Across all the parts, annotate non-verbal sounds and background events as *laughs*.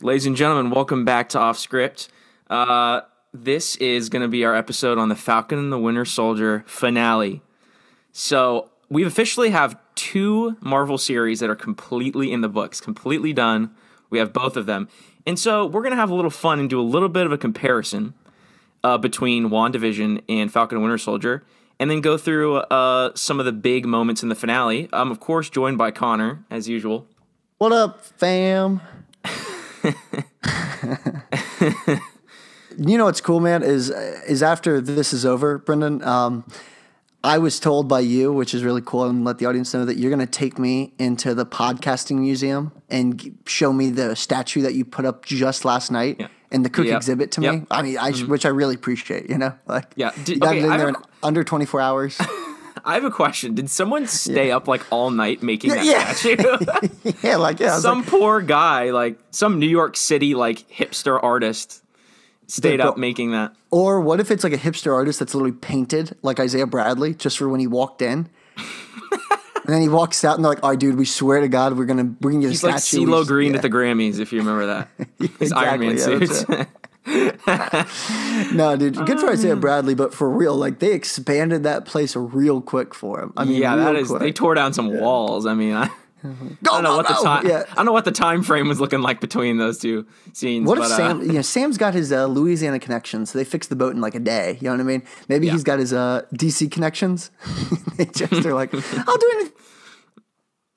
Ladies and gentlemen, welcome back to Off Script. Uh, this is going to be our episode on the Falcon and the Winter Soldier finale. So we officially have two Marvel series that are completely in the books, completely done. We have both of them. And so we're going to have a little fun and do a little bit of a comparison uh, between WandaVision and Falcon and Winter Soldier, and then go through uh, some of the big moments in the finale. I'm, of course, joined by Connor, as usual. What up, fam? *laughs* you know what's cool, man, is is after this is over, Brendan. Um, I was told by you, which is really cool, and let the audience know that you're going to take me into the podcasting museum and g- show me the statue that you put up just last night Yeah. and the cook Yep. exhibit to Yep. me. I mean, I which I really appreciate. You know, like Yeah. Did- you got okay, it in there in under 24 hours. *laughs* I have a question. Did someone stay up like all night making that Yeah. statue? *laughs* yeah, like yeah, some like, poor guy, like some New York City like hipster artist, stayed up making that. Or what if it's like a hipster artist that's literally painted like Isaiah Bradley just for when he walked in? *laughs* and then he walks out and they're like, "All right, dude, we swear to God, we're gonna we're gonna get He's a like statue." We CeeLo Green yeah. at the Grammys, if you remember that. *laughs* His Iron Man yeah, suit. *laughs* No, dude, good for Isaiah Bradley, but for real, like they expanded that place real quick for him. I mean, yeah, that is. quick. They tore down some walls. I mean, I, *laughs* I Go, don't know go, what the go! time. Yeah. I don't know what the time frame was looking like between those two scenes. What if but, uh, Sam? You *laughs* know, Sam's got his uh, Louisiana connections. So they fixed the boat in like a day. You know what I mean? Maybe Yeah. he's got his uh, DC connections. they just are like, I'll do anything.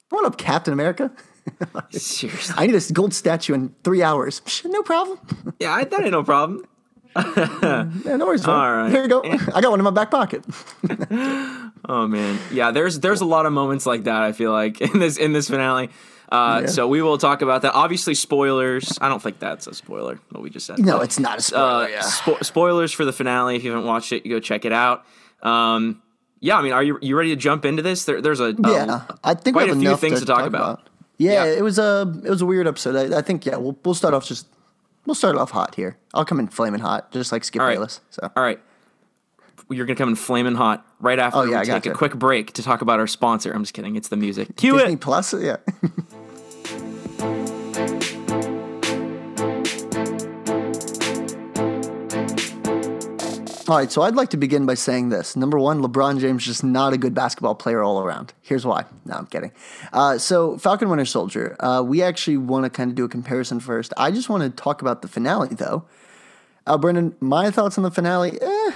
What up, Captain America? *laughs* seriously. I need a gold statue in three hours. No problem. Yeah, I, that ain't no problem. *laughs* Yeah, no worries. All right. Here you go. I got one in my back pocket. *laughs* Oh man, yeah. There's there's a lot of moments like that. I feel like in this in this finale. Uh, Yeah. So we will talk about that. Obviously, spoilers. I don't think that's a spoiler. What we just said. No, it's not a spoiler. uh, yeah. spo- spoilers for the finale. If you haven't watched it, you go check it out. Um, yeah, I mean, are you you ready to jump into this? There, there's a, a yeah, I think quite we have a few enough things to talk about. Yeah, Yeah. it was a it was a weird episode. I, I think yeah, we'll we'll start off just we'll start off hot here. I'll come in flaming hot, just like Skip All right. Bayless. So All right. You're gonna come in flaming hot right after Oh, yeah, I we take gotcha. a quick break to talk about our sponsor. I'm just kidding. It's the music. Cue *laughs* Disney it. Plus, yeah. *laughs* All right, so I'd like to begin by saying this. Number one, LeBron James is just not a good basketball player all around. Here's why. No, I'm kidding. Uh, so, Falcon Winter Soldier, uh, we actually want to kind of do a comparison first. I just want to talk about the finale, though. Uh, Brendan, my thoughts on the finale, eh,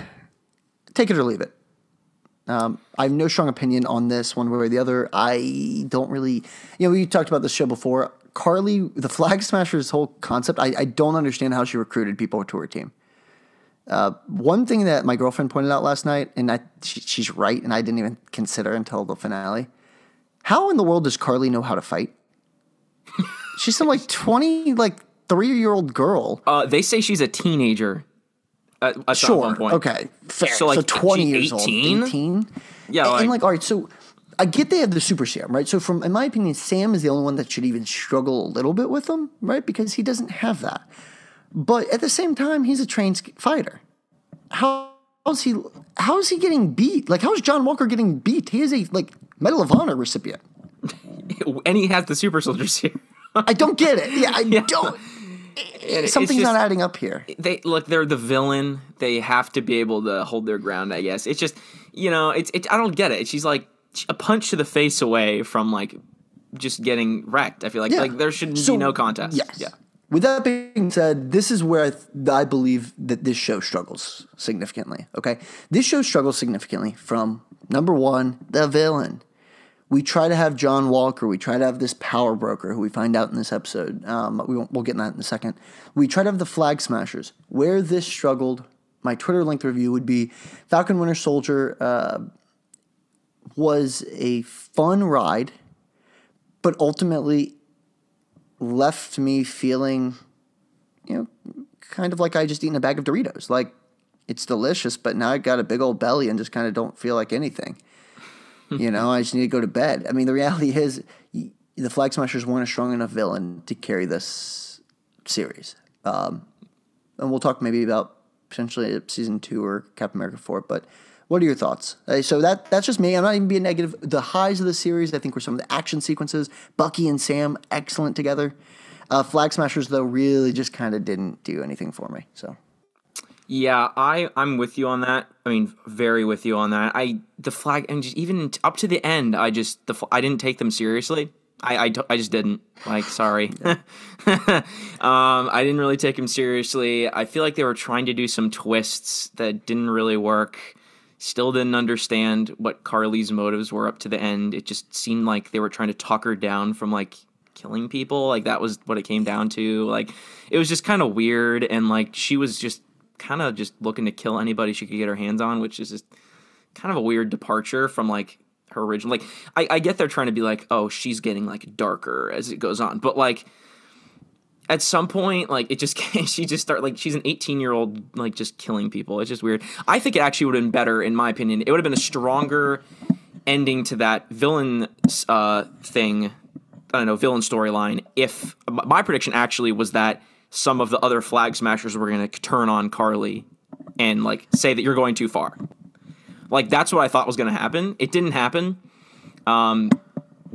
take it or leave it. Um, I have no strong opinion on this one way or the other. I don't really, you know, we talked about this show before. Carly, the *laughs* Flag Smashers whole concept, I, I don't understand how she recruited people to her team. Uh, one thing that my girlfriend pointed out last night, and I, she, she's right, and I didn't even consider until the finale. How in the world does Carly know how to fight? *laughs* she's some like twenty, like three year old girl. Uh, they say she's a teenager. At, at Sure. one point. Okay. Fair. So, So, like, twenty she years 18? old. Eighteen. Yeah, And, like- and like, all right. So I get they have the super serum, right? So from in my opinion, Sam is the only one that should even struggle a little bit with them, right? Because he doesn't have that. But at the same time, he's a trained fighter. How how's he? How is he getting beat? Like, how is John Walker getting beat? He is a like Medal of Honor recipient. *laughs* And he has the super soldier serum. I don't get it. Yeah, I *laughs* don't. it's Something's just- not adding up here. they look they're the villain they have to be able to hold their ground i guess it's just you know it's it, i don't get it she's like a punch to the face away from like just getting wrecked i feel like Yeah. like there should So, be no contest Yes. yeah With that being said, this is where I, th- I believe that this show struggles significantly. Okay, this show struggles significantly from number one, the villain. We try to have John Walker. We try to have this power broker who we find out in this episode. Um, we won't, we'll get in that in a second. We try to have the flag smashers. Where this struggled, my Twitter length review would be Falcon Winter Soldier uh, was a fun ride, but ultimately left me feeling, you know, kind of like I just eaten a bag of Doritos. Like it's delicious, but now I got a big old belly and just kind of don't feel like anything. *laughs* you know, I just need to go to bed. I mean, the reality is, the Flag Smashers weren't a strong enough villain to carry this series. Um, and we'll talk maybe about potentially season two or Captain America four. But what are your thoughts? Uh, so that that's just me. I'm not even being negative. The highs of the series, I think, were some of the action sequences. Bucky and Sam, excellent together. Uh, Flag Smashers though really just kind of didn't do anything for me. So Yeah, I I'm with you on that. I mean, very with you on that. I the flag and just even up to the end, I just the I didn't take them seriously. I I just didn't. Like, sorry. *laughs* *laughs* um, I didn't really take them seriously. I feel like they were trying to do some twists that didn't really work. Still didn't understand what Carly's motives were up to the end. It just seemed like they were trying to talk her down from like killing people. Like that was what it came down to. Like it was just kind of weird and like she was just kind of just looking to kill anybody she could get her hands on, which is just kind of a weird departure from like her original. Like I, I get they're trying to be like, oh, she's getting like darker as it goes on, but like at some point, like it just *laughs* she just start like she's an 18 year old like just killing people. It's just weird. I think it actually would have been better, in my opinion. It would have been a stronger ending to that villain uh, thing. I don't know villain storyline. If my prediction actually was that some of the other flag smashers were going to turn on Carly and like say that you're going too far. Like that's what I thought was going to happen. It didn't happen. Um,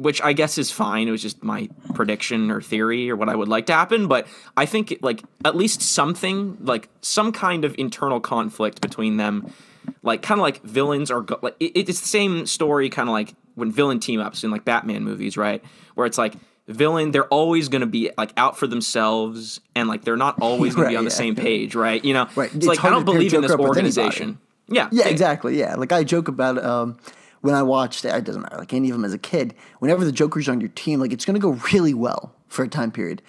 which I guess is fine. It was just my prediction or theory or what I would like to happen. But I think like at least something like some kind of internal conflict between them, like kind of like villains are go- like it, it's the same story, kind of like when villain team ups in like Batman movies, right? Where it's like villain they're always going to be like out for themselves and like they're not always going *laughs* Right, to be on the same page, right? You know, Right. It's, It's like I don't believe in this Joker up with organization. Yeah, Yeah, exactly. Yeah, like I joke about um, when I watched. It doesn't matter. Like any of them as a kid, whenever the Joker's on your team, like it's gonna go really well for a time period,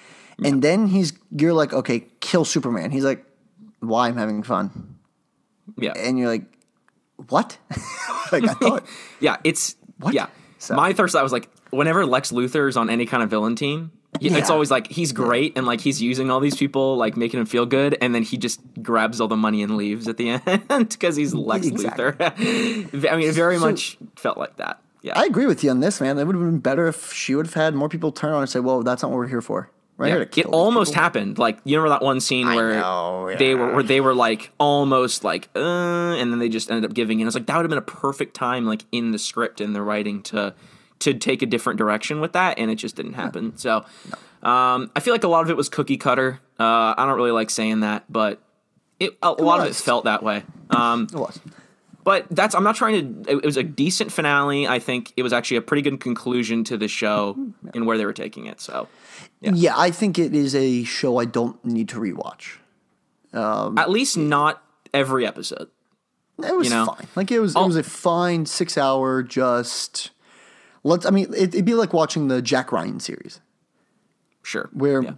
and then he's you're like, okay, kill Superman. He's like, why? I'm having fun, Yeah, and you're like, what? *laughs* like I thought. *laughs* Yeah, it's what? yeah. So- My thirst I was like, whenever Lex Luthor is on any kind of villain team, yeah. it's always like he's great and like he's using all these people, like making him feel good, and then he just grabs all the money and leaves at the *laughs* end because he's Lex Exactly. Luthor. I mean, it very much felt like that. Yeah, I agree with you on this, man. It would have been better if she would have had more people turn on and say, "Well, that's not what we're here for." We're Yeah, it almost people." happened. Like you remember that one scene where know, they were where they were like almost like uh, and then they just ended up giving in. It's like that would have been a perfect time, like in the script and the writing to to take a different direction with that, and it just didn't happen. So um, I feel like a lot of it was cookie cutter. Uh, I don't really like saying that, but it a lot of it felt that way. Um, It was. but that's I'm not trying to. It, it was a decent finale. I think it was actually a pretty good conclusion to the show and where they were taking it. So. Yeah. I think it is a show I don't need to rewatch. At least not every episode. It was You know? fine. Like it was, it Oh. was a fine six hour. Just let's. I mean, it, it'd be like watching the Jack Ryan series Sure. where Yeah.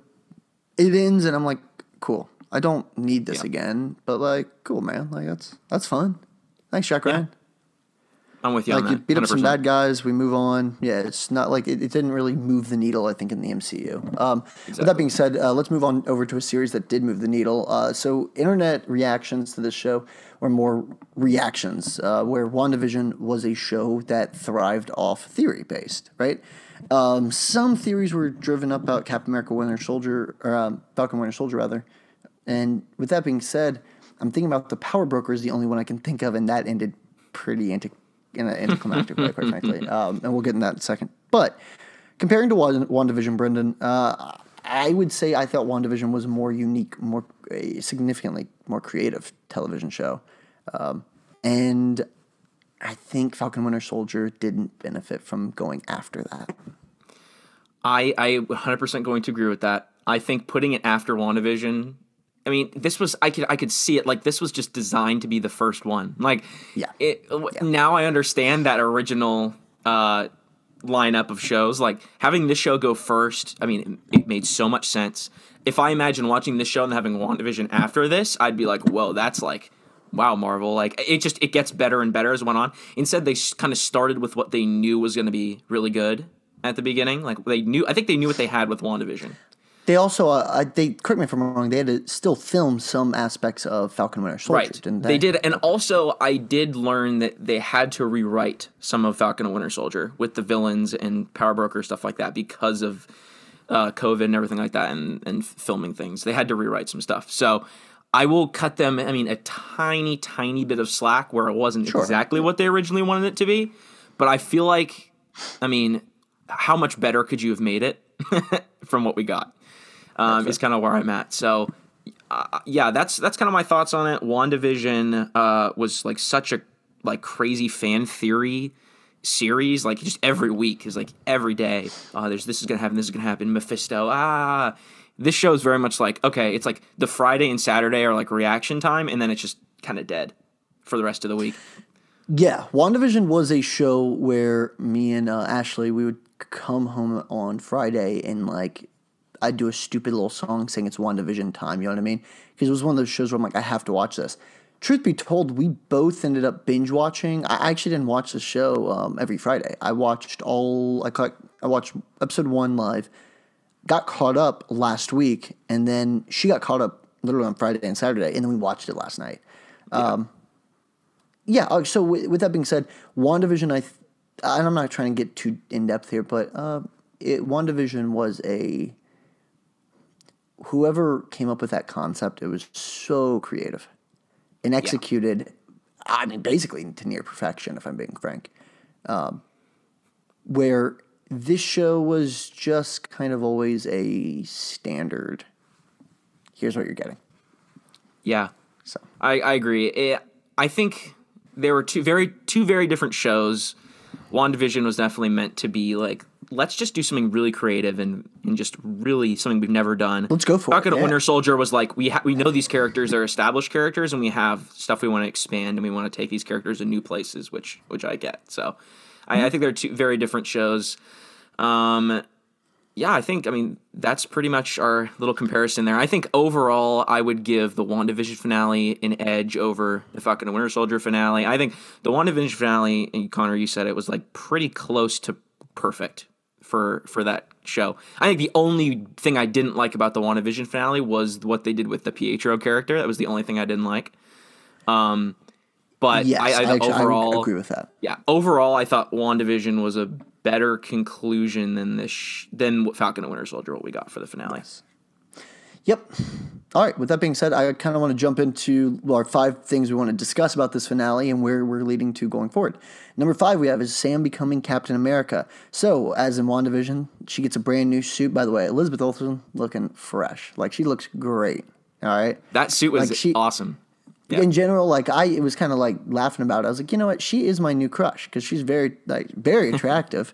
it ends, and I'm like, cool. I don't need this Yeah. again, but like, cool, man. Like that's that's fun. Thanks, Jack Ryan. I'm with you Like on you beat up some 100%. bad guys, we move on. Yeah, it's not like it, it didn't really move the needle. I think in the MCU. Um, With that being said, uh, let's move on over to a series that did move the needle. Uh, so internet reactions to this show were more reactions, uh, where WandaVision was a show that thrived off theory based, right? Um, some theories were driven up about Captain America: Winter Soldier, or um, Falcon: Winter Soldier, rather. And with that being said, I'm thinking about the Power Broker is the only one I can think of, and that ended pretty anti- in an anticlimactic way, quite frankly. *laughs* Um, and we'll get in that in a second. But comparing to Wand- WandaVision, Brendan, uh, I would say I thought WandaVision was a more unique, more a significantly more creative television show. Um, and I think Falcon Winter Soldier didn't benefit from going after that. I I 100% going to agree with that. I think putting it after WandaVision. I mean, this was I could I could see it like this was just designed to be the first one. Like, Yeah. It, Now I understand that original uh, lineup of shows. Like having this show go first. I mean, it, it made so much sense. If I imagine watching this show and having WandaVision after this, I'd be like, whoa, that's like. Wow, Marvel! Like it just it gets better and better as it went on. Instead, they kind of started with what they knew was going to be really good at the beginning. Like they knew, I think they knew what they had with WandaVision. They also, uh, I, they correct me if I'm wrong. They had to still film some aspects of Falcon Winter Soldier, Right. didn't they? They did. And also, I did learn that they had to rewrite some of Falcon and Winter Soldier with the villains and Power Broker stuff like that because of uh, COVID and everything like that and, and filming things. They had to rewrite some stuff. So I will cut them, I mean, a tiny, tiny bit of slack where it wasn't exactly what they originally wanted it to be. But I feel like, I mean, how much better could you have made it *laughs* from what we got? Um, is kind of where I'm at. So, uh, yeah, that's that's kind of my thoughts on it. Wandavision uh, was like such a like crazy fan theory series. Like just every week is like every day. Uh, there's this is gonna happen. This is gonna happen. Mephisto. Ah, this show is very much like okay. It's like the Friday and Saturday are like reaction time, and then it's just kind of dead for the rest of the week. Yeah, WandaVision was a show where me and uh, Ashley we would come home on Friday and like I'd do a stupid little song saying it's WandaVision time. You know what I mean? Because it was one of those shows where I'm like, I have to watch this. Truth be told, we both ended up binge watching. I actually didn't watch the show um, every Friday. I watched all. I caught. I watched episode one live. Got caught up last week, and then she got caught up literally on Friday and Saturday, and then we watched it last night. Um, yeah. So with, with that being said, WandaVision, I, th- I'm not trying to get too in depth here, but uh, it, WandaVision was a whoever came up with that concept. It was so creative and executed. I mean, basically to near perfection, if I'm being frank. Um, where this show was just kind of always a standard. Here's what you're getting. Yeah, So I, I agree. It, I think there were two very two very different shows. WandaVision was definitely meant to be like let's just do something really creative and, and just really something we've never done. Let's go for it, Falcon yeah. Winter Soldier was like we ha- we know these characters are established characters and we have stuff we want to expand and we want to take these characters in new places, which which I get. So I, I think they're two very different shows. Um, yeah, I think I mean that's pretty much our little comparison there. I think overall I would give the WandaVision finale an edge over the Falcon Winter Soldier finale. I think the WandaVision finale, and Connor, you said it was like pretty close to perfect for for that show. I think the only thing I didn't like about the WandaVision finale was what they did with the Pietro character. That was the only thing I didn't like. Um, but yes, I, I, I, actually, I overall agree with that. yeah, overall, I thought WandaVision was a better conclusion than this sh- than Falcon and Winter Soldier. What we got for the finale. Yep. All right. With that being said, I kind of want to jump into our five things we want to discuss about this finale and where we're leading to going forward. Number five we have is Sam becoming Captain America. So, as in WandaVision, she gets a brand new suit. By the way, Elizabeth Olsen looking fresh. Like, she looks great. All right. That suit was Like, she- awesome. Yeah. In general, like I it was kind of like laughing about it. I was like, you know what? She is my new crush because she's very like very *laughs* attractive.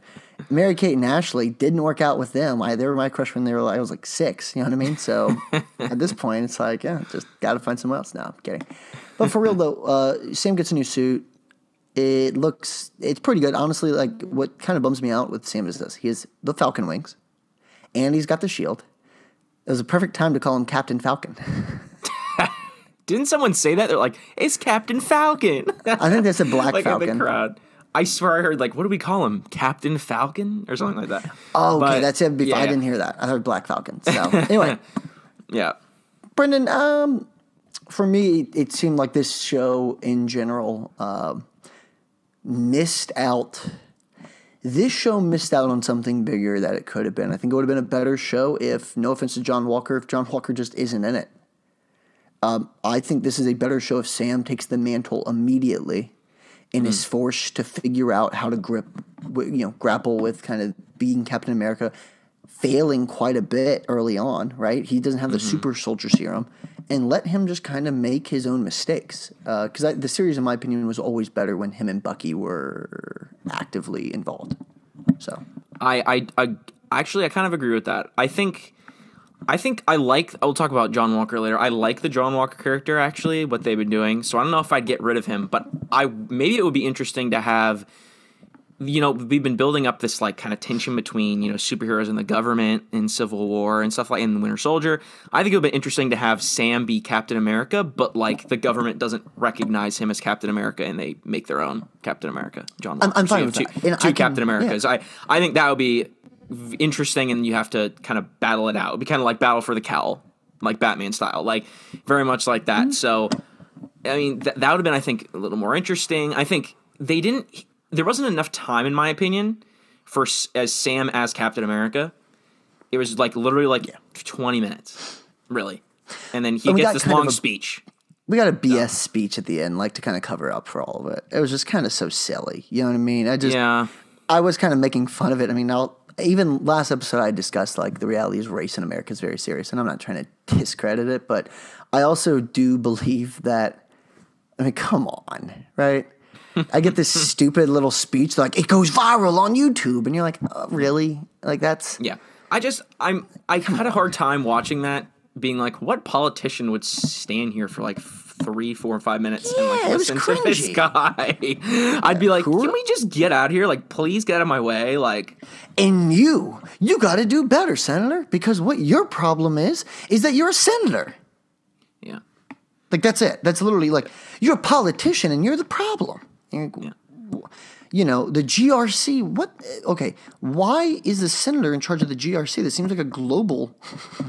Mary Kate and Ashley didn't work out with them. I they were my crush when they were like I was like six. You know what I mean? So at this *laughs* point, it's like yeah, just got to find someone else now. I'm kidding. But for real though, uh, Sam gets a new suit. It looks it's pretty good. Honestly, like what kind of bums me out with Sam is this: he has the Falcon wings, and he's got the shield. It was a perfect time to call him Captain Falcon. *laughs* Didn't someone say that? They're like, "It's Captain Falcon." I think that's a *laughs* Black like in Falcon. the crowd. I swear I heard like, what do we call him? Captain Falcon or something like that. Oh, okay, But, that's it. Before I didn't hear that. I heard Black Falcon. So anyway, *laughs* Yeah. Brendan, um, for me, it seemed like this show in general um, missed out. This show missed out on something bigger that it could have been. I think it would have been a better show if, no offense to John Walker, if John Walker just isn't in it. Um, I think this is a better show if Sam takes the mantle immediately and is mm-hmm. forced to figure out how to grip, you know, grapple with kind of being Captain America, failing quite a bit early on. Right, he doesn't have the mm-hmm. super soldier serum, and let him just kind of make his own mistakes. Uh, because the series, in my opinion, was always better when him and Bucky were actively involved. So I, I, I actually I kind of agree with that. I think I think I like I'll talk about John Walker later. I like the John Walker character actually, what they've been doing. So I don't know if I'd get rid of him, but I maybe it would be interesting to have you know, we've been building up this like kind of tension between, you know, superheroes and the government in Civil War and stuff like in the Winter Soldier. I think it would be interesting to have Sam be Captain America, but like the government doesn't recognize him as Captain America and they make their own Captain America. John Walker. I'm So fine with have that. two, And two can- Captain Americas. I I think that would be interesting, and you have to kind of battle it out. It'd be kind of like Battle for the Cowl, like Batman style, like very much like that. Mm-hmm. So, I mean, th- that would have been, I think, a little more interesting. I think they didn't. There wasn't enough time, in my opinion, for S- as Sam as Captain America. It was like literally like twenty minutes, really, and then he And gets this long a- speech. we got a BS speech at the end, like to kind of cover up for all of it. It was just kind of so silly. You know what I mean? I just Yeah, I was kind of making fun of it. I mean, now even last episode I discussed like the reality is race in America is very serious, and I'm not trying to discredit it, but I also do believe that. I mean, come on, right? I get this *laughs* stupid little speech like it goes viral on YouTube, and you're like, oh, really? Like that's Yeah. I just I'm I had a hard time watching that being like what politician would stand here for like three, four, five minutes and like Yeah, it was listen to *laughs* this guy. *laughs* I'd be like, Who- can we just get out of here? Like, please get out of my way. Like, And you, you got to do better, Senator, because what your problem is, is that you're a senator. yeah. Like, that's it. That's literally like, you're a politician and you're the problem. You're like, You know, the GRC, what? Eh, okay, why is the senator in charge of the GRC? This seems like a global.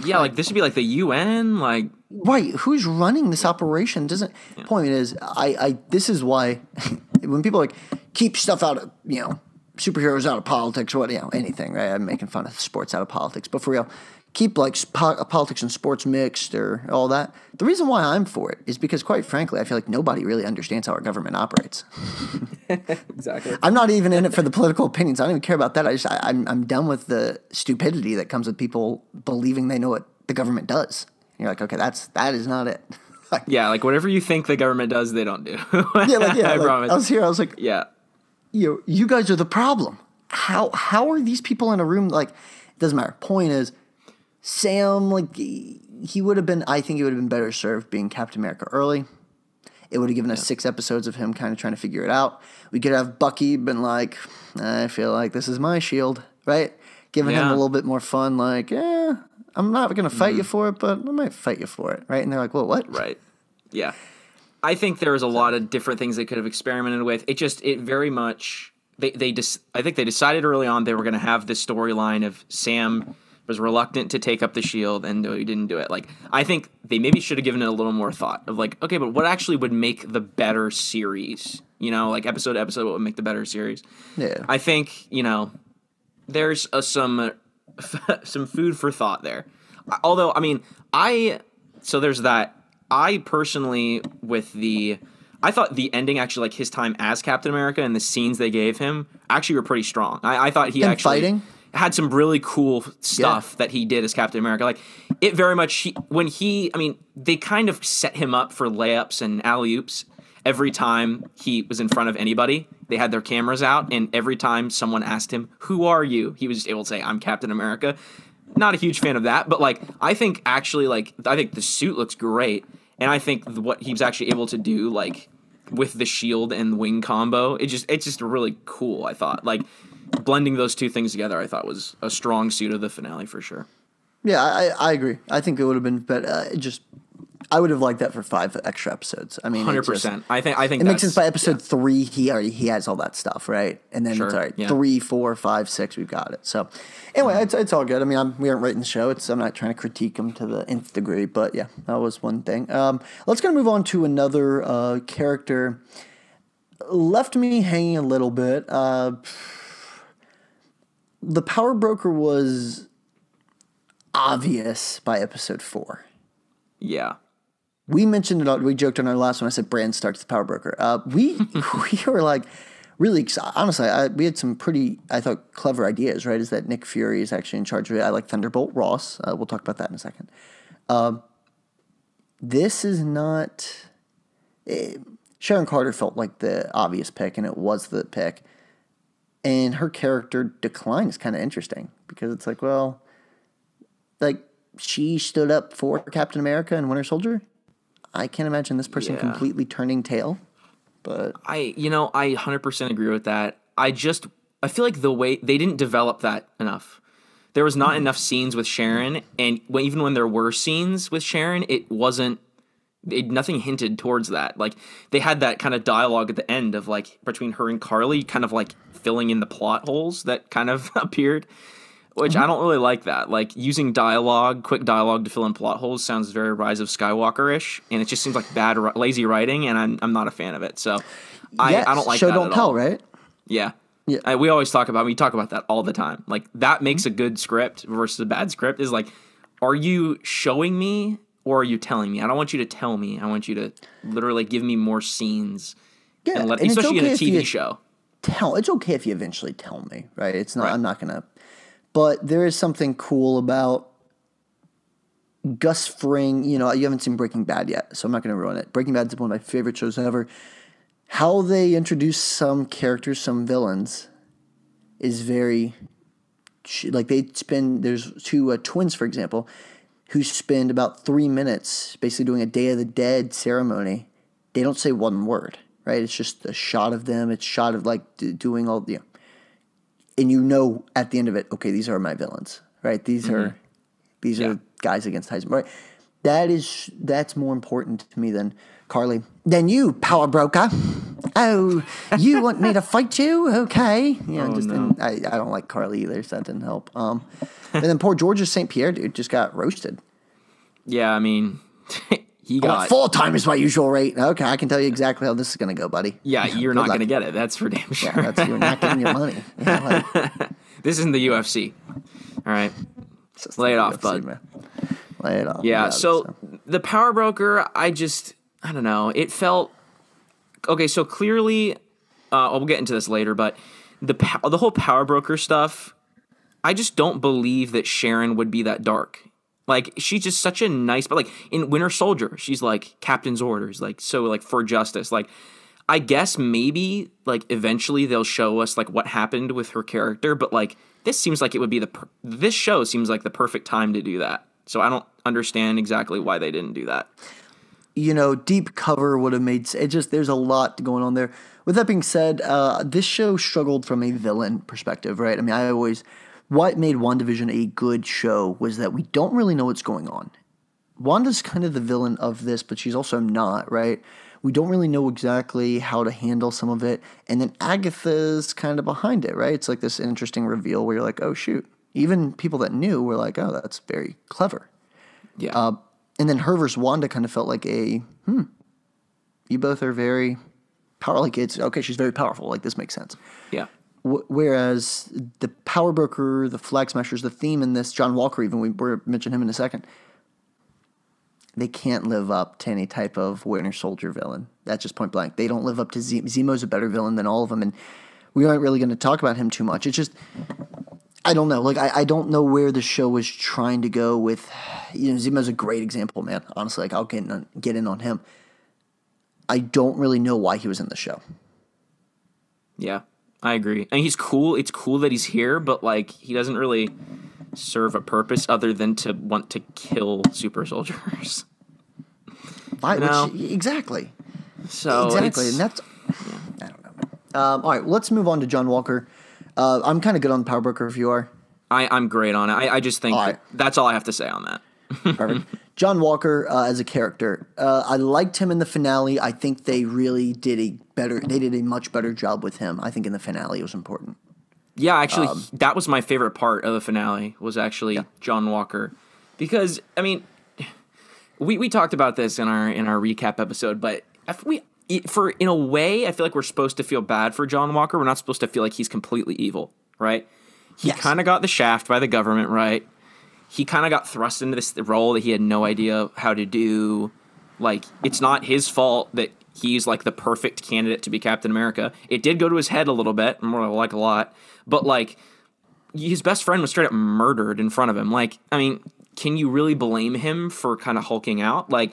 Yeah, like this should be like the UN, like Right, who's running this operation? Doesn't. Point is, I, I, this is why *laughs* when people like keep stuff out of, you know, superheroes out of politics or what, you know, anything, right? I'm making fun of sports out of politics, but for real, keep like spo- uh, politics and sports mixed or all that. The reason why I'm for it is because, quite frankly, I feel like nobody really understands how our government operates. *laughs* exactly. I'm not even in it for the political opinions. I don't even care about that. I just, I, I'm, I'm done with the stupidity that comes with people believing they know what the government does. You're like, okay, that's that is not it. *laughs* Like, Yeah, like whatever you think the government does, they don't do. *laughs* yeah, like, yeah. I like, promise. I was here. I was like, yeah. you you guys are the problem. How how are these people in a room? Like, it doesn't matter. Point is, Sam like he he would have been. I think he would have been better served being Captain America early. It would have given us six episodes of him kind of trying to figure it out. We could have Bucky been like, I feel like this is my shield, right? Giving him a little bit more fun, like, yeah, I'm not going to fight you mm-hmm. for it, but I might fight you for it, right? And they're like, well, what? Right. Yeah. I think there was a lot of different things they could have experimented with. It just it very much they they just I think they decided early on they were going to have this storyline of Sam was reluctant to take up the shield and he didn't do it. Like I think they maybe should have given it a little more thought of like okay, but what actually would make the better series? You know, like episode to episode what would make the better series? Yeah. I think you know there's a, some *laughs* some food for thought there. Although I mean, I so there's that. I personally with the I thought the ending actually like his time as Captain America and the scenes they gave him actually were pretty strong. I, I thought he Him actually fighting? had some really cool stuff that he did as Captain America. Like it very much he, when he I mean they kind of set him up for layups and alley oops every time he was in front of anybody. They had their cameras out and every time someone asked him, "Who are you?" he was just able to say, "I'm Captain America." Not a huge fan of that, but like I think actually like I think the suit looks great and I think what he was actually able to do like with the shield and wing combo, it just it's just really cool, I thought. Like blending those two things together, I thought was a strong suit of the finale for sure. Yeah, I, I agree. I think it would have been better. Uh, just, I would have liked that for five extra episodes. I mean, hundred percent. I think I think It makes sense by episode three. He already he has all that stuff, right? And then Sure, it's all right. yeah. Three, four, five, six, we've got it. So anyway, it's, it's all good. I mean, I'm, we aren't writing the show. It's I'm not trying to critique him to the nth degree, but yeah, that was one thing. Um, let's kind of move on to another uh, character. Left me hanging a little bit. Uh, the power broker was obvious by episode four. Yeah. We mentioned it. We joked on our last one. I said Brand starts the power broker. Uh, we *laughs* we were like really. Honestly, I, we had some pretty I thought clever ideas. Right? Is that Nick Fury is actually in charge of it? I like Thunderbolt Ross. Uh, we'll talk about that in a second. Um, this is not. eh, Sharon Carter felt like the obvious pick, and it was the pick. And her character decline is kind of interesting because it's like, well, like she stood up for Captain America and Winter Soldier. I can't imagine this person Yeah. completely turning tail. But I you know I hundred percent agree with that. I just I feel like the way they didn't develop that enough. There was not hmm. enough scenes with Sharon, and when, even when there were scenes with Sharon, it wasn't. It, nothing hinted towards that. Like they had that kind of dialogue at the end of like between her and Carly, kind of like filling in the plot holes that kind of *laughs* appeared. Which I mm-hmm. don't really like that. Like using dialogue, quick dialogue to fill in plot holes sounds very Rise of Skywalker ish, and it just seems like bad, lazy writing, and I'm I'm not a fan of it. So I, yes, I don't like show don't tell, all. right? Yeah. Yeah. I- we always talk about we talk about that all the time. Like that mm-hmm. makes a good script versus a bad script is like, are you showing me or are you telling me? I don't want you to tell me. I want you to literally give me more scenes. Yeah, and let, and it's especially okay in a if TV you- show. Tell it's okay if you eventually tell me, right? It's not. Right. I'm not gonna but there is something cool about Gus Fring. You know, you haven't seen Breaking Bad yet, so I'm not going to ruin it. Breaking Bad is one of my favorite shows ever. How they introduce some characters, some villains, is very like they spend. There's two uh, twins, for example, who spend about three minutes basically doing a Day of the Dead ceremony. They don't say one word, right? It's just a shot of them. It's shot of like doing all the. You know, and you know at the end of it, okay, these are my villains, right? These mm-hmm. are these yeah. are guys against Heisenberg. Right? That is that's more important to me than Carly. Than you, power broker. Oh, you want me to fight you? Okay. yeah. oh, just no. I, I don't like Carly either, so that didn't help. Um, and then poor Georges St. Pierre, dude, just got roasted. Yeah, I mean, *laughs* he got full time is my usual rate. Okay, I can tell you exactly how this is going to go, buddy. Yeah, *laughs* you're not going to get it. That's for damn sure. Yeah, that's, you're not getting your money. *laughs* like, this isn't the UFC. All right, lay it off, UFC, bud. Man. Lay it off. Yeah. So, so the power broker, I just, I don't know. It felt okay. So clearly, uh, we'll get into this later, but the the whole power broker stuff, I just don't believe that Sharon would be that dark. Like she's just such a nice, but like in Winter Soldier, she's like captain's orders, like so like for justice. Like I guess maybe like eventually they'll show us like what happened with her character, but like this seems like it would be the per- this show seems like the perfect time to do that. So I don't understand exactly why they didn't do that. You know, deep cover would have made it. Just there's a lot going on there. With that being said, uh, this show struggled from a villain perspective, right? I mean, I always what made WandaVision a good show was that we don't really know what's going on. Wanda's kind of the villain of this, but she's also not, right? We don't really know exactly how to handle some of it. And then Agatha's kind of behind it, right? It's like this interesting reveal where you're like, oh, shoot. Even people that knew were like, oh, that's very clever. Yeah. Uh, and then her versus Wanda kind of felt like a, hmm, you both are very powerful. Like it's, okay, she's very powerful. Like this makes sense. Yeah whereas the Power Broker, the Flag Smashers, the theme in this, John Walker, even we will mention him in a second, they can't live up to any type of Winter Soldier villain. That's just point blank. They don't live up to Z- Zemo's a better villain than all of them, and we aren't really going to talk about him too much. It's just I don't know. Like I, I don't know where the show was trying to go with. You know, Zemo's a great example, man. Honestly, like I'll get in on, get in on him. I don't really know why he was in the show. Yeah. I agree. And he's cool. It's cool that he's here, but like he doesn't really serve a purpose other than to want to kill super soldiers. Why, which, exactly. So exactly, and that's yeah. I don't know. Um, all right, let's move on to John Walker. Uh, I'm kind of good on the Power Broker if you are. I, I'm great on it. I, I just think all right. that's all I have to say on that. *laughs* Perfect. John Walker uh, as a character, uh, I liked him in the finale. I think they really did a better. They did a much better job with him. I think in the finale it was important. Yeah, actually, um, that was my favorite part of the finale. Was actually yeah. John Walker, because I mean, we we talked about this in our in our recap episode, but if we for in a way, I feel like we're supposed to feel bad for John Walker. We're not supposed to feel like he's completely evil, right? He yes. kind of got the shaft by the government, right? He kind of got thrust into this role that he had no idea how to do. Like, it's not his fault that he's like the perfect candidate to be Captain America. It did go to his head a little bit, more like a lot, but like his best friend was straight up murdered in front of him. Like, I mean, can you really blame him for kind of hulking out? Like,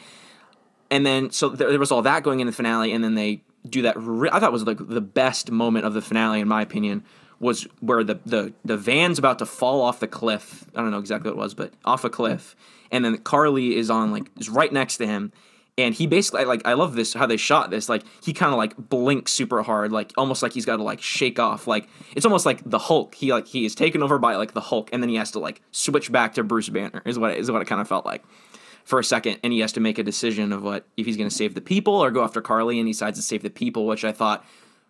and then so there, there was all that going in the finale, and then they do that. Re- I thought was like the best moment of the finale, in my opinion, was where the, the, the van's about to fall off the cliff. I don't know exactly what it was, but off a cliff. And then Carly is on like is right next to him. And he basically like I love this how they shot this. Like he kind of like blinks super hard, like almost like he's got to like shake off. Like it's almost like the Hulk. He like he is taken over by like the Hulk, and then he has to like switch back to Bruce Banner. Is what it, is what it kind of felt like for a second, and he has to make a decision of what if he's going to save the people or go after Carly, and he decides to save the people, which I thought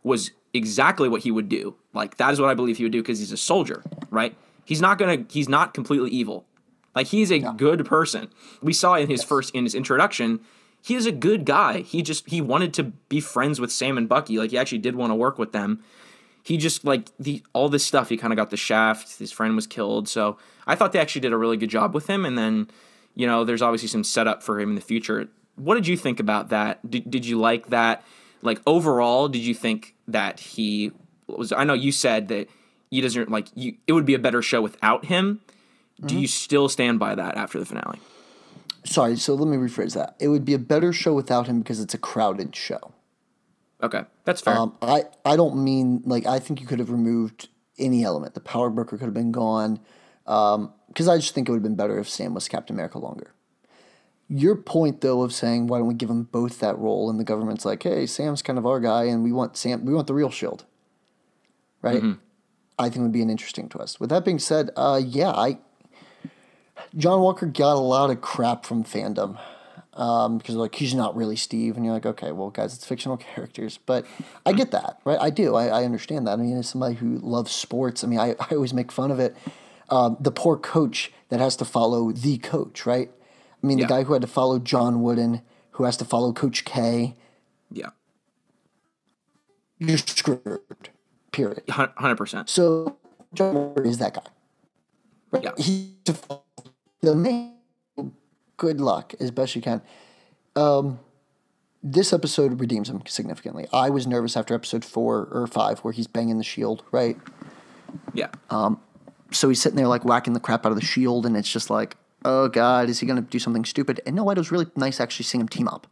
was exactly what he would do. Like that is what I believe he would do because he's a soldier, right? He's not gonna. He's not completely evil. Like he's a good person. We saw in his yes. first in his introduction, he is a good guy. He just he wanted to be friends with Sam and Bucky. Like he actually did want to work with them. He just like the all this stuff. He kind of got the shaft. His friend was killed. So I thought they actually did a really good job with him. And then you know there's obviously some setup for him in the future. What did you think about that? Did, did you like that? Like overall, did you think that he was? I know you said that he doesn't like you. It would be a better show without him. Do Mm-hmm. you still stand by that after the finale? Sorry, so let me rephrase that. It would be a better show without him because it's a crowded show. Okay, that's fair. Um, I, I don't mean like I think you could have removed any element. The power broker could have been gone. Because I just think it would have been better if Sam was Captain America longer. Your point though of saying why don't we give them both that role and the government's like, hey, Sam's kind of our guy and we want Sam we want the real shield. Right? I think would be an interesting twist. With that being said, uh, yeah, I John Walker got a lot of crap from fandom um, because like he's not really Steve, and you're like, okay, well, guys, it's fictional *laughs* characters, but I get that, right? I do, I, I understand that. I mean, as somebody who loves sports, I mean, I, I always make fun of it. Um, the poor coach that has to follow the coach, right? I mean, Yeah. the guy who had to follow John Wooden, who has to follow Coach K, yeah, you're screwed. Period. hundred percent. So John Walker is that guy. Right? Yeah. He the main good luck as best you can. Um, this episode redeems him significantly. I was nervous after episode four or five where he's banging the shield, right? Yeah, Um, So he's sitting there like whacking the crap out of the shield, and it's just like, oh god, is he going to do something stupid? And no, it was really nice actually seeing him team up.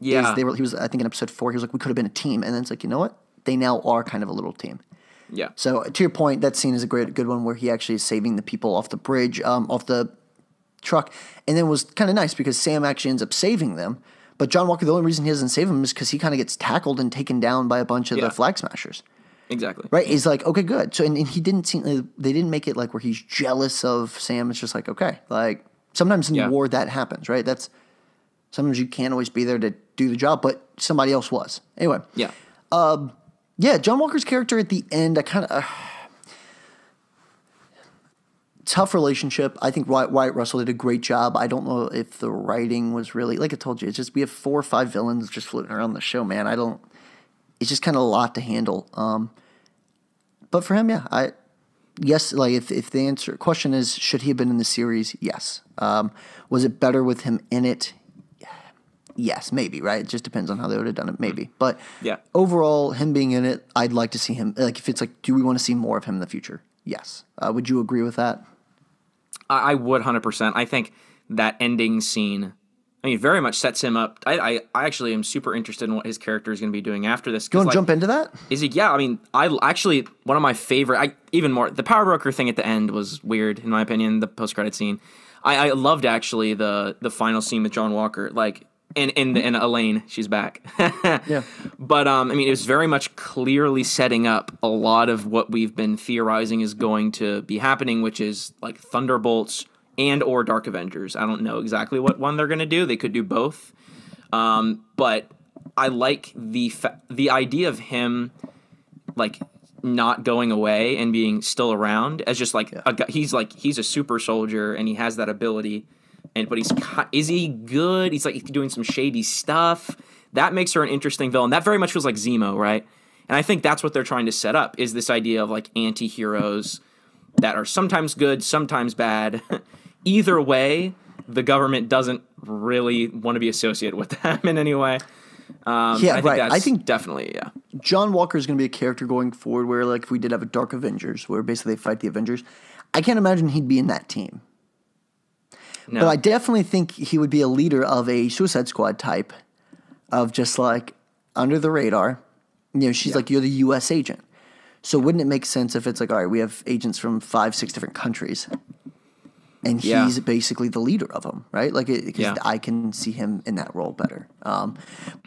yeah, they were, he was, I think, in episode four, he was like, we could have been a team, and then it's like, you know what? They now are kind of a little team. yeah, So to your point, that scene is a great, good one where he actually is saving the people off the bridge, um, off the truck, and then it was kind of nice because Sam actually ends up saving them. But John Walker, the only reason he doesn't save him is because he kind of gets tackled and taken down by a bunch of Yeah. the flag smashers. Exactly. Right? He's like, okay, good. So and, and he didn't seem they didn't make it like where he's jealous of Sam. It's just like, okay, like sometimes in Yeah. war that happens, right? That's sometimes you can't always be there to do the job, but somebody else was. Anyway, Yeah, yeah, John Walker's character at the end, I kind of uh, tough relationship. I think Wyatt, Wyatt Russell did a great job. I don't know if the writing was really like I told you. It's just we have four or five villains just floating around the show, man. I don't. It's just kind of a lot to handle. Um, but for him, yeah, I yes, like if if the answer question is should he have been in the series? Yes. Um, was it better with him in it? Yes, maybe, right? It just depends on how they would have done it, maybe. But Yeah. overall, him being in it, I'd like to see him. Like, if it's like, do we want to see more of him in the future? Yes. Uh, would you agree with that? I, I would hundred percent. I think that ending scene. I mean, very much sets him up. I, I, I actually am super interested in what his character is going to be doing after this. You 'cause, want to like, jump into that? Is he? Yeah, I mean, I actually one of my favorite. I even more the power broker thing at the end was weird in my opinion. The post credit scene, I, I loved actually the the final scene with John Walker. Like and and and Elaine, she's back. *laughs* Yeah. But um, I mean, it was very much clearly setting up a lot of what we've been theorizing is going to be happening, which is like Thunderbolts and or Dark Avengers. I don't know exactly what one they're going to do. They could do both. Um, but I like the fa- the idea of him like not going away and being still around as just like a guy, he's like he's a super soldier and he has that ability and but he's is he good he's like doing some shady stuff that makes her an interesting villain that very much feels like zemo right and i think that's what they're trying to set up is this idea of like anti-heroes that are sometimes good sometimes bad *laughs* either way the government doesn't really want to be associated with *laughs* them in any way um, Yeah, I think right. That's I think- definitely yeah John Walker is going to be a character going forward where, like, if we did have a Dark Avengers, where basically they fight the Avengers, I can't imagine he'd be in that team. no But I definitely think he would be a leader of a Suicide Squad type, of just like under the radar. You know, she's like you're the U.S. agent. So wouldn't it make sense if it's like, all right, we have agents from five, six different countries, and Yeah. he's basically the leader of them, right? Like, because Yeah. I can see him in that role better. Um,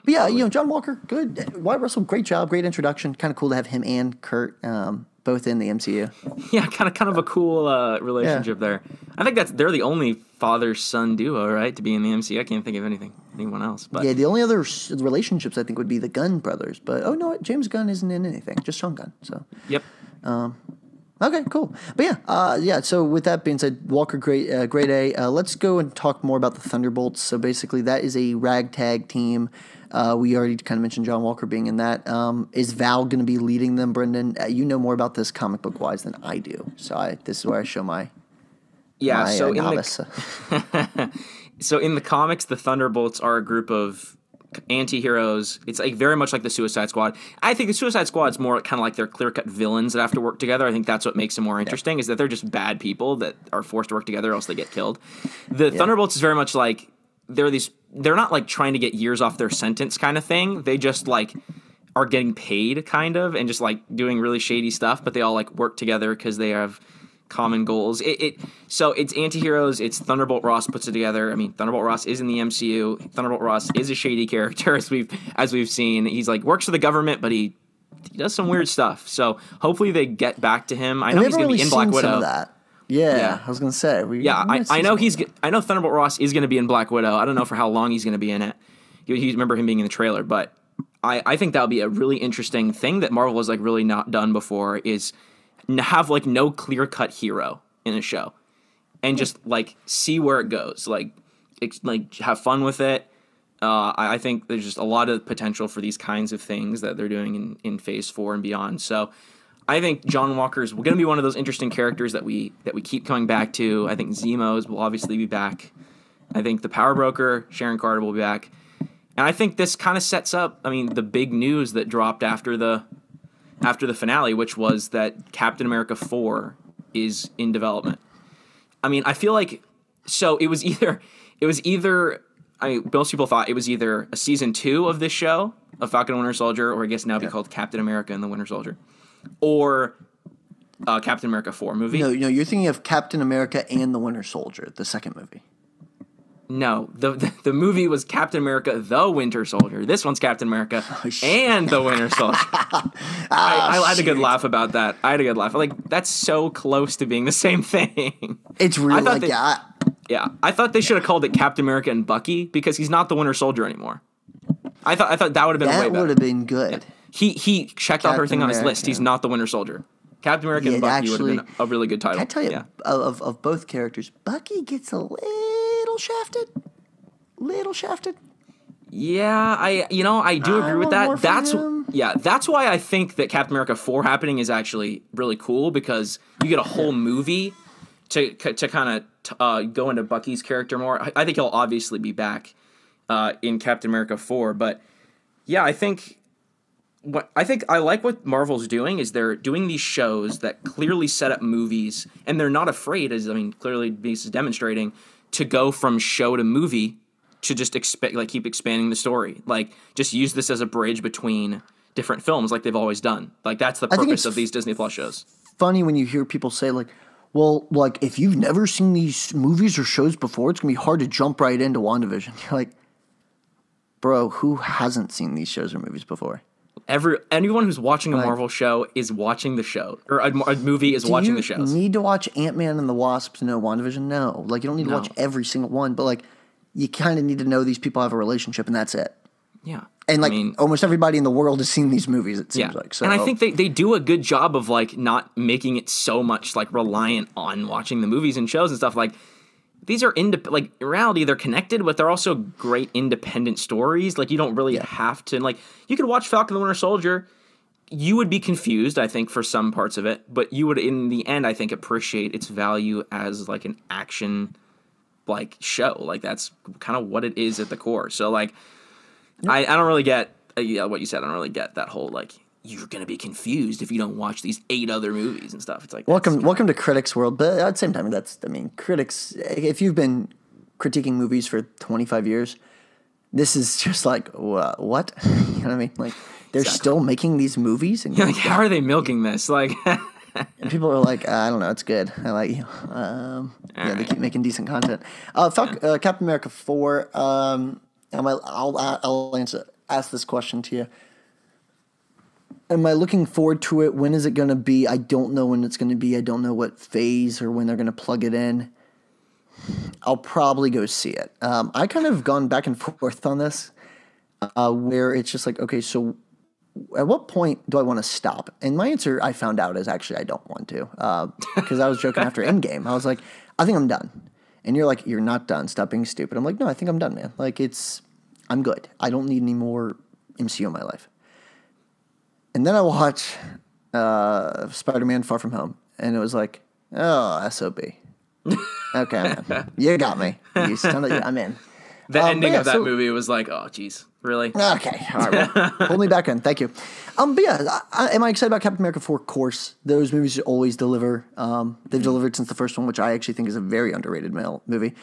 but yeah, you know, John Walker, good. Wyatt Russell, great job, great introduction. Kind of cool to have him and Kurt um, both in the MCU. *laughs* Yeah, kind of kind of a cool uh, relationship there. I think that's they're the only father son duo, right, to be in the MCU. I can't think of anything anyone else. But Yeah, the only other relationships I think would be the Gunn brothers. But oh no, James Gunn isn't in anything, just Sean Gunn. So yep, okay, cool. But yeah, uh, yeah. So with that being said, Walker, great, uh, great A. Uh, let's go and talk more about the Thunderbolts. So basically, that is a ragtag team. Uh, we already kind of mentioned John Walker being in that. Um, is Val going to be leading them, Brendan? Uh, you know more about this comic book wise than I do. So I, this is where I show my yeah. my so uh, in the *laughs* so in the comics, the Thunderbolts are a group of anti-heroes. It's like very much like the Suicide Squad. I think the Suicide Squad's more kind of like they're clear-cut villains that have to work together. I think that's what makes them more interesting is that they're just bad people that are forced to work together or else they get killed. The Thunderbolts is very much like they're these they're not like trying to get years off their sentence kind of thing. They just like are getting paid kind of and just like doing really shady stuff, but they all like work together because they have common goals. It, it so it's anti-heroes. It's Thunderbolt Ross puts it together. I mean, Thunderbolt Ross is in the MCU. Thunderbolt Ross is a shady character *laughs* as we've as we've seen. He's like works for the government, but he he does some weird stuff. So hopefully they get back to him. I know We've he's going to really be in Black Widow. that. Yeah, Yeah. I was gonna say. We, Yeah, I, I know he's. of that. g- I know Thunderbolt Ross is going to be in Black Widow. I don't know for how long he's going to be in it. You, you remember him being in the trailer, but I, I think that would be a really interesting thing that Marvel has like really not done before is have like no clear cut hero in a show, and just like see where it goes. Like, ex- like have fun with it. Uh, I, I think there's just a lot of potential for these kinds of things that they're doing in, in Phase Four and beyond. So, I think John Walker's going to be one of those interesting characters that we that we keep coming back to. I think Zemos will obviously be back. I think the Power Broker Sharon Carter will be back, and I think this kind of sets up. I mean, the big news that dropped after the after the finale, which was that Captain America Four is in development. I mean, I feel like so it was either it was either I mean, most people thought it was either a season two of this show of Falcon and Winter Soldier, or I guess now be called Captain America and the Winter Soldier, or uh, Captain America Four movie. No, no, you're thinking of Captain America and the Winter Soldier, the second movie. No, the, the the movie was Captain America: The Winter Soldier. This one's Captain America *laughs* oh, shit. and the Winter Soldier. *laughs* Ah, I, I had a good laugh about that. I had a good laugh. Like that's so close to being the *laughs* same thing. It's really like they- yeah, yeah, I thought they should have called it Captain America and Bucky because he's not the Winter Soldier anymore. I thought I thought that would have been that would have been good. He he checked off Captain everything on his list. He's not the Winter Soldier. Captain America Yeah, and Bucky would have been a really good title. I tell you, yeah. of of both characters, Bucky gets a little shafted, little shafted. Yeah, I you know I do I agree with that. That's him. yeah, that's why I think that Captain America four happening is actually really cool because you get a whole movie to to kind of uh, go into Bucky's character more. I, think he'll obviously be back uh, in Captain America four, but yeah, I think what I think I like what Marvel's doing is they're doing these shows that clearly set up movies, and they're not afraid, as I mean, clearly this is demonstrating, to go from show to movie to just expect like keep expanding the story. Like just use this as a bridge between different films, like they've always done. Like that's the purpose of these Disney Plus shows. Funny when you hear people say like, "Well, like if you've never seen these movies or shows before, it's gonna be hard to jump right into WandaVision." *laughs* You're like, bro, who hasn't seen these shows or movies before? Every anyone who's watching a Like- Marvel show is watching the show, or a, a movie is watching you the shows. Need to watch Ant Man and the Wasp to know WandaVision? No, like you don't need to No. watch every single one, but like you kind of need to know these people have a relationship, and that's it. yeah, And like I mean, almost everybody in the world has seen these movies. It Yeah, seems like so. and I think they, they do a good job of like not making it so much like reliant on watching the movies and shows and stuff. Like these are indep- like in reality they're connected, but they're also great independent stories. Like you don't really have to like you could watch Falcon and the Winter Soldier. You would be confused, I think, for some parts of it, but you would in the end, I think, appreciate its value as like an action like show. Like that's kind of what it is at the core. So like I, I don't really get uh, yeah, what you said. I don't really get that whole like you're gonna be confused if you don't watch these eight other movies and stuff. It's like welcome, welcome to critics' world. But at the same time, that's I mean, critics. If you've been critiquing movies for twenty five years, this is *laughs* just like what *laughs* you know what I mean? Like they're still making these movies, and, *laughs* like how are they milking this? Like and people are like, I don't know, it's good. I like you. Um, yeah, they keep making decent content. Uh, Falc- uh, Captain America four. Um, am I, I'll I'll answer ask this question to you. Am I looking forward to it? When is it going to be? I don't know when it's going to be. I don't know what phase or when they're going to plug it in. I'll probably go see it. Um, I kind of gone back and *laughs* forth on this, uh, where it's just like, okay, so at what point do I want to stop? And my answer I found out is actually I don't want to, because I was joking after Endgame. I was like, I think I'm done, and you're like, you're not done. Stop being stupid. I'm like, no, I think I'm done, man. Like it's, I'm good. I don't need any more MCU in my life. And then I watch uh, Spider-Man: Far From Home, and it was like, oh, sob. Okay, I'm in. you got me. You sound like I'm in. The Um, ending yeah, of that so- movie was like, oh, jeez, really? Okay, all right. Well, hold me back in. Thank you. Um, but yeah, I, I- am I excited about Captain America 4? Of course. Those movies always deliver. Um, they've delivered since the first one, which I actually think is a very underrated male movie.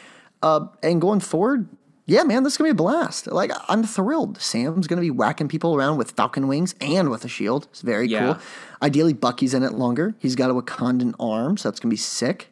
Uh, and going forward, yeah, man, this is gonna be a blast. Like, I'm thrilled. Sam's gonna be whacking people around with falcon wings and with a shield. It's very Yeah. cool. Ideally, Bucky's in it longer. He's got a Wakandan arm, so that's gonna be sick.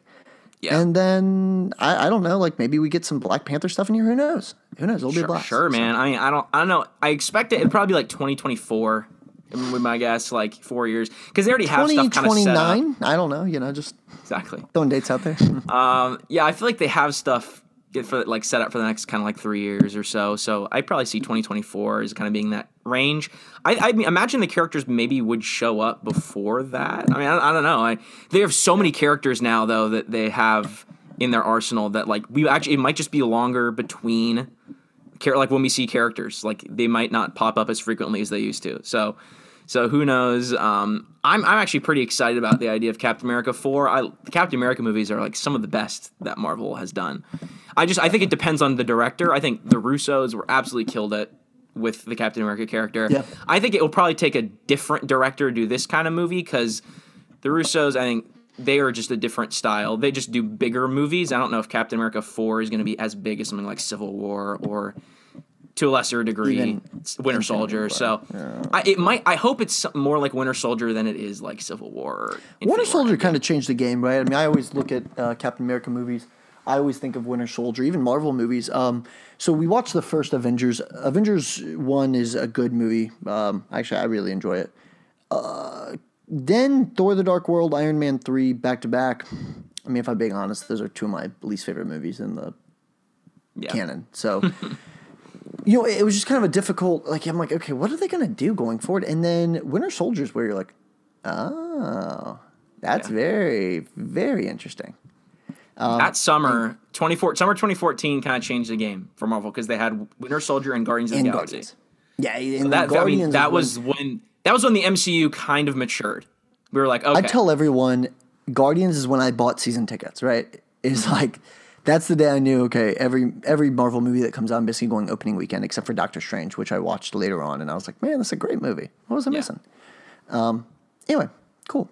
Yeah. And then I, I don't know, like maybe we get some Black Panther stuff in here. Who knows? Who knows? It'll be a Sure, blast. sure, man. I mean, I don't, I don't know. I expect it. It'd probably be like 2024, with my guess, like four years, because they already have stuff kind of set up. 2029? I don't know. You know, just Exactly. throwing dates out there. *laughs* Um, yeah, I feel like they have stuff get for like set up for the next kind of like three years or so. So I probably see 2024 as kind of being that range. I, I imagine the characters maybe would show up before that. I mean, I, I don't know. I, they have so many characters now though that they have in their arsenal that like we actually it might just be longer between like when we see characters like they might not pop up as frequently as they used to. So. So who knows? Um, I'm I'm actually pretty excited about the idea of Captain America four. I the Captain America movies are like some of the best that Marvel has done. I just I think it depends on the director. I think the Russos were absolutely killed it with the Captain America character. I think it will probably take a different director to do this kind of movie because the Russos, I think they are just a different style. They just do bigger movies. I don't know if Captain America four is going to be as big as something like Civil War or to a lesser degree Even Winter Soldier. So I, it might. I hope it's more like Winter Soldier than it is like Civil War. Winter Soldier kind of changed the game, right? I mean, I always look at uh, Captain America movies. I always think of Winter Soldier, even Marvel movies. Um, so we watched the first Avengers. Avengers One is a good movie. Um, actually, I really enjoy it. Uh, then Thor: The Dark World, Iron Man three, back to back. I mean, if I'm being honest, those are two of my least favorite movies in the Yeah. canon. So, *laughs* you know, it was just kind of a difficult. Like, I'm like, okay, what are they going to do going forward? And then Winter Soldiers, where you're like, oh, that's Yeah. very, very interesting. that summer, 24 summer 2014 kind of changed the game for Marvel because they had Winter Soldier and Guardians of the Galaxy. Guardians. Yeah, and That, I mean, that was when- when that was when the MCU kind of matured. We were like, okay, I tell everyone, Guardians is when I bought season tickets. Right? Is Mm-hmm. like. That's the day I knew. Okay, every every Marvel movie that comes out, I'm basically going opening weekend, except for Doctor Strange, which I watched later on, and I was like, man, that's a great movie. What was I Yeah. missing? Um, anyway, cool.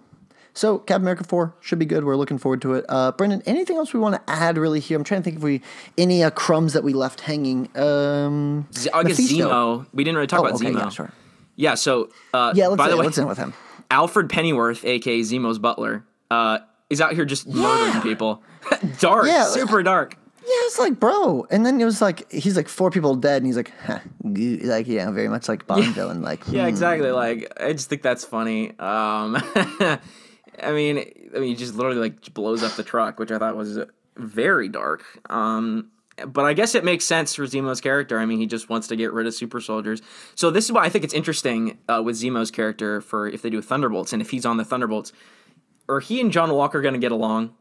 So Captain America four should be good. We're looking forward to it. Uh, Brendan, anything else we want to add really here? I'm trying to think if we any uh, crumbs that we left hanging. Um, Z- I guess Mephisto. Zemo. We didn't really talk Oh, about okay, Zemo. yeah, sure. Yeah, so uh, Yeah, let's by the way, let's end with him. Alfred Pennyworth, aka Zemo's butler, uh, is out here just murdering people. *laughs* dark, Yeah. super dark. Yeah, it's like, bro. And then it was like, he's like four people dead, and he's like, huh, like, yeah, very much like Bond villain. Like, *laughs* Yeah, hmm. exactly. Like I just think that's funny. Um, *laughs* I mean, I mean, he just literally like blows up the truck, which I thought was very dark. Um, but I guess it makes sense for Zemo's character. I mean, he just wants to get rid of super soldiers. So this is why I think it's interesting uh, with Zemo's character for if they do Thunderbolts and if he's on the Thunderbolts, are he and John Walker going to get along?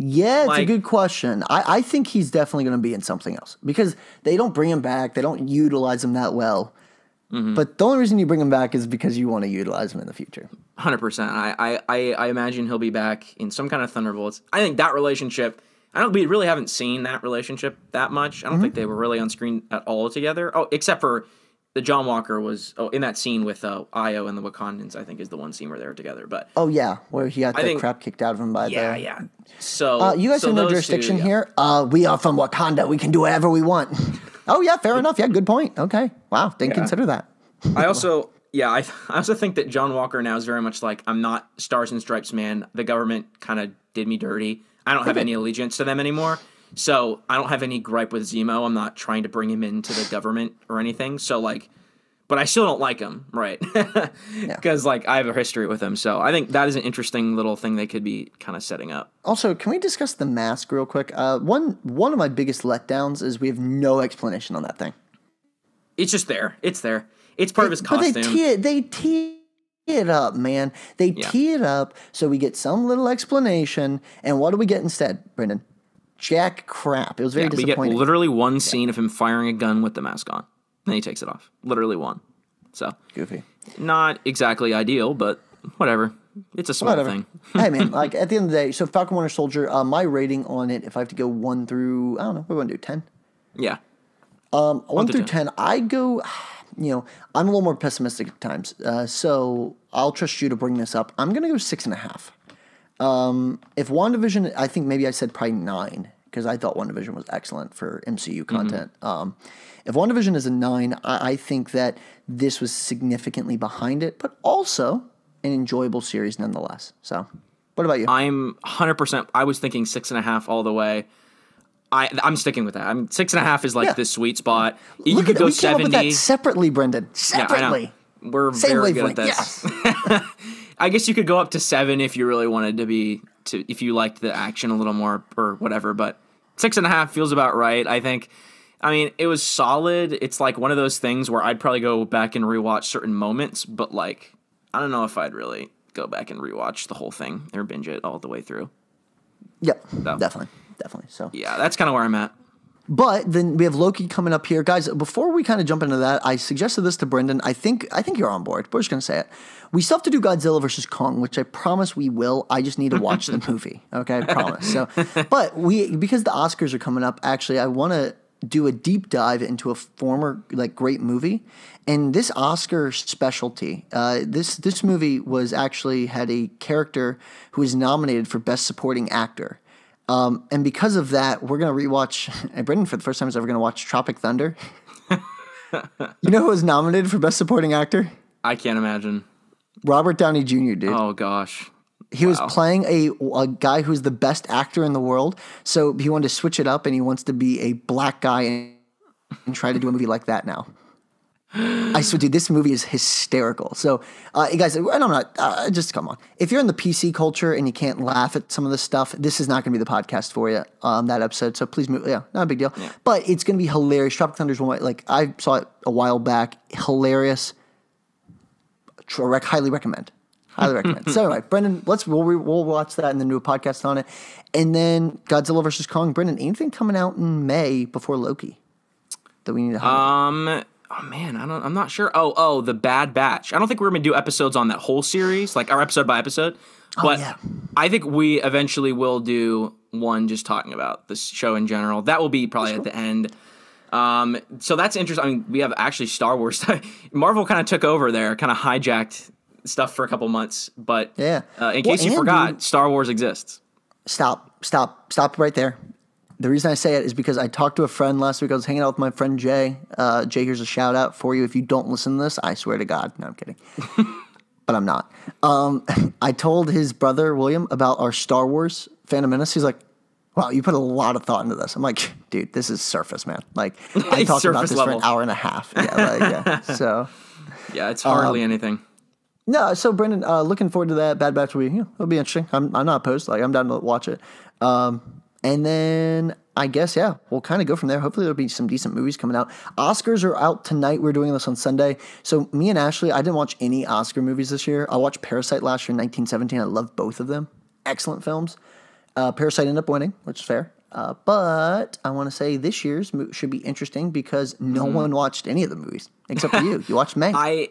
Yeah, it's a good question. I, I think he's definitely going to be in something else because they don't bring him back. They don't utilize him that well. Mm-hmm. But the only reason you bring him back is because you want to utilize him in the future. Hundred percent. I, I, I, I imagine he'll be back in some kind of Thunderbolts. I think that relationship. I don't. We really haven't seen that relationship that much. I don't think they were really on screen at all together. Oh, except for the John Walker was oh in that scene with uh, Ayo and the Wakandans. I think is the one scene where they were together. But Oh yeah, where he got the think- crap kicked out of him by yeah, the. yeah. So Uh, you guys so have no those two, jurisdiction yeah. here. Uh, we are from Wakanda. We can do whatever we want. *laughs* oh yeah, fair enough. Yeah, good point. Okay, wow, didn't consider that. I also, yeah, I, *laughs* I also think that John Walker now is very much like I'm not Stars and Stripes man. The government kind of did me dirty. I don't have any allegiance to them anymore. So I don't have any gripe with Zemo. I'm not trying to bring him into the government or anything. So like, but I still don't like him, right? Because *laughs* like I have a history with him. So I think that is an interesting little thing they could be kind of setting up. Also, can we discuss the mask real quick? Uh, one one of my biggest letdowns is we have no explanation on that thing. It's just there. It's there. It's part of his But they costume. tee it, they tee it up, man. They tee it up so we get some little explanation. And what do we get instead, Brendan? Jack crap. It was very Yeah, we get literally one scene of him firing a gun with the mask on. Then he takes it off. Literally one. So Goofy. not exactly ideal, but whatever. It's a small Whatever. thing. *laughs* hey man, *laughs* like at the end of the day, so Falcon Winter Soldier, uh, my rating on it, if I have to go one through, I don't know, what do we want to do, ten? Yeah. Um, one, to through ten, I go. *sighs* You know, I'm a little more pessimistic at times, uh, so I'll trust you to bring this up. I'm gonna go six and a half. Um, if WandaVision, I think maybe I said probably nine because I thought WandaVision was excellent for MCU content. Um, if WandaVision is a nine, I, I think that this was significantly behind it, but also an enjoyable series nonetheless. So, what about you? I'm 100%. I was thinking six and a half all the way. I, I'm sticking with that. I'm six and a half is like Yeah. the sweet spot. You Look could at go we came up with 70. that separately, Brendan. Yeah. Separately. We're Same very good at this. Yes. *laughs* I guess you could go up to seven if you really wanted to be to if you liked the action a little more or whatever. But six and a half feels about right. I think. I mean, it was solid. It's like one of those things where I'd probably go back and rewatch certain moments, but like I don't know if I'd really go back and rewatch the whole thing or binge it all the way through. Yep. So. Definitely. Definitely. So. Yeah, that's kind of where I'm at. But then we have Loki coming up here, guys. Before we kind of jump into that, I suggested this to Brendan. I think I think you're on board. We're just gonna say it. We still have to do Godzilla versus Kong, which I promise we will. I just need to watch the *laughs* movie. Okay, I promise. So, but we because the Oscars are coming up. Actually, I want to do a deep dive into a former like great movie, and this Oscar specialty. Uh, this this movie was actually had a character who was nominated for Best Supporting Actor. Um, and because of that, we're gonna rewatch. And Brendan, for the first time, is ever gonna watch Tropic Thunder. *laughs* you know who was nominated for Best Supporting Actor? I can't imagine. Robert Downey Jr. Dude, Oh gosh. he was playing a a guy who's the best actor in the world. So he wanted to switch it up, and he wants to be a black guy and, and try to do a movie like that now. I swear, dude, this movie is hysterical. So, uh, guys, and I'm not, uh, just come on. If you're in the PC culture and you can't laugh at some of this stuff, this is not going to be the podcast for you, um, that episode. So please move, yeah, not a big deal. But it's going to be hilarious. Tropic Thunder's one, like, I saw it a while back. Hilarious. Highly recommend. Highly recommend. *laughs* so anyway, Brendan, let's we'll, re- we'll watch that and then do a podcast on it, and then Godzilla versus Kong. Brendan, anything coming out in May before Loki that we need to highlight? Um. Oh man, I don't. I'm not sure. Oh, oh, the Bad Batch. I don't think we're gonna do episodes on that whole series, like our episode by episode. But Oh, yeah. I think we eventually will do one just talking about this show in general. That will be probably at the end. Um. So that's interesting. I mean, we have actually Star Wars. *laughs* Marvel kind of took over there, kind of hijacked stuff for a couple months. But Yeah. uh, in Well, case you forgot, Star Wars exists. stop, stop, stop right there. The reason I say it is because I talked to a friend last week. I was hanging out with my friend Jay. Uh, Jay, here's a shout out for you. If you don't listen to this, I swear to God. No, I'm kidding. *laughs* but I'm not. Um, I told his brother, William, about our Star Wars Phantom Menace. He's like, wow, you put a lot of thought into this. I'm like, dude, this is surface, man. Like, *laughs* I talked about this for an hour and a half. Yeah, like, yeah. *laughs* So. Yeah, it's Um, hardly anything. No, so Brendan, uh, looking forward to that. Bad Batch will be, you know, it'll be interesting. I'm, I'm not opposed. Like, I'm down to watch it. Um, and then I guess, yeah, we'll kind of go from there. Hopefully, there'll be some decent movies coming out. Oscars are out tonight. We're doing this on Sunday. So, me and Ashley, I didn't watch any Oscar movies this year. I watched Parasite last year in 1917. I love both of them. Excellent films. Uh, Parasite ended up winning, which is fair. Uh, but I want to say this year's mo- should be interesting because no one watched any of the movies except for you. You watched May. *laughs* I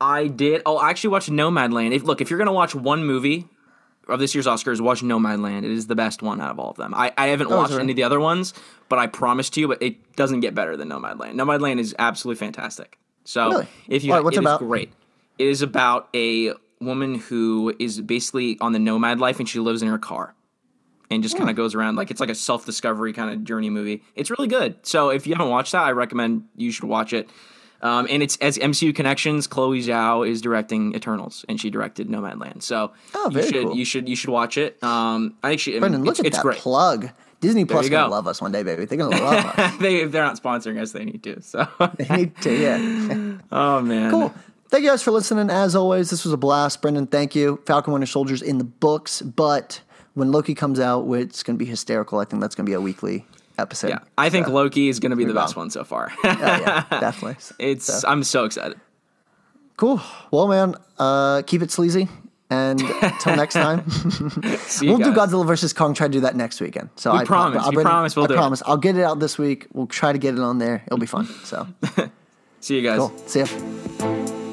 I did. Oh, I actually watched Nomadland. If look, if you're gonna watch one movie of this year's Oscars, watch Nomadland. It is the best one out of all of them. I, I haven't watched Oh, is it? any of the other ones, but I promise to you, but it doesn't get better than Nomadland. Nomadland is absolutely fantastic. So Really? if you, right, what's it it is about? great. It is about a woman who is basically on the nomad life, and she lives in her car and just Hmm. kind of goes around like it's like a self discovery kind of journey movie. It's really good. So if you haven't watched that, I recommend you should watch it. Um, and it's as MCU connections. Chloe Zhao is directing Eternals, and she directed Nomadland. So Oh, you should cool. you should you should watch it. Um, I think she. I mean, Brendan, look it's, at that great. plug. Disney Plus gonna love us one day, baby. They're gonna love *laughs* us. they if they're not sponsoring us, they need to. So *laughs* They need to, yeah. *laughs* oh man, Cool. Thank you guys for listening. As always, this was a blast. Brendan, thank you. Falcon Winter Soldiers in the books, but when Loki comes out, it's going to be hysterical. I think that's going to be a weekly episode. Yeah, I think So, Loki is going to be the best one so far. *laughs* yeah, *laughs* definitely. it's I'm so excited. Cool. Well, man, uh, keep it sleazy. And until next *laughs* time, we'll do. Godzilla versus Kong. Try to do that next weekend. So I promise. I, We promise we'll I do it. promise. I'll get it out this week. We'll try to get it on there. It'll be fun. So See you guys. cool. See ya.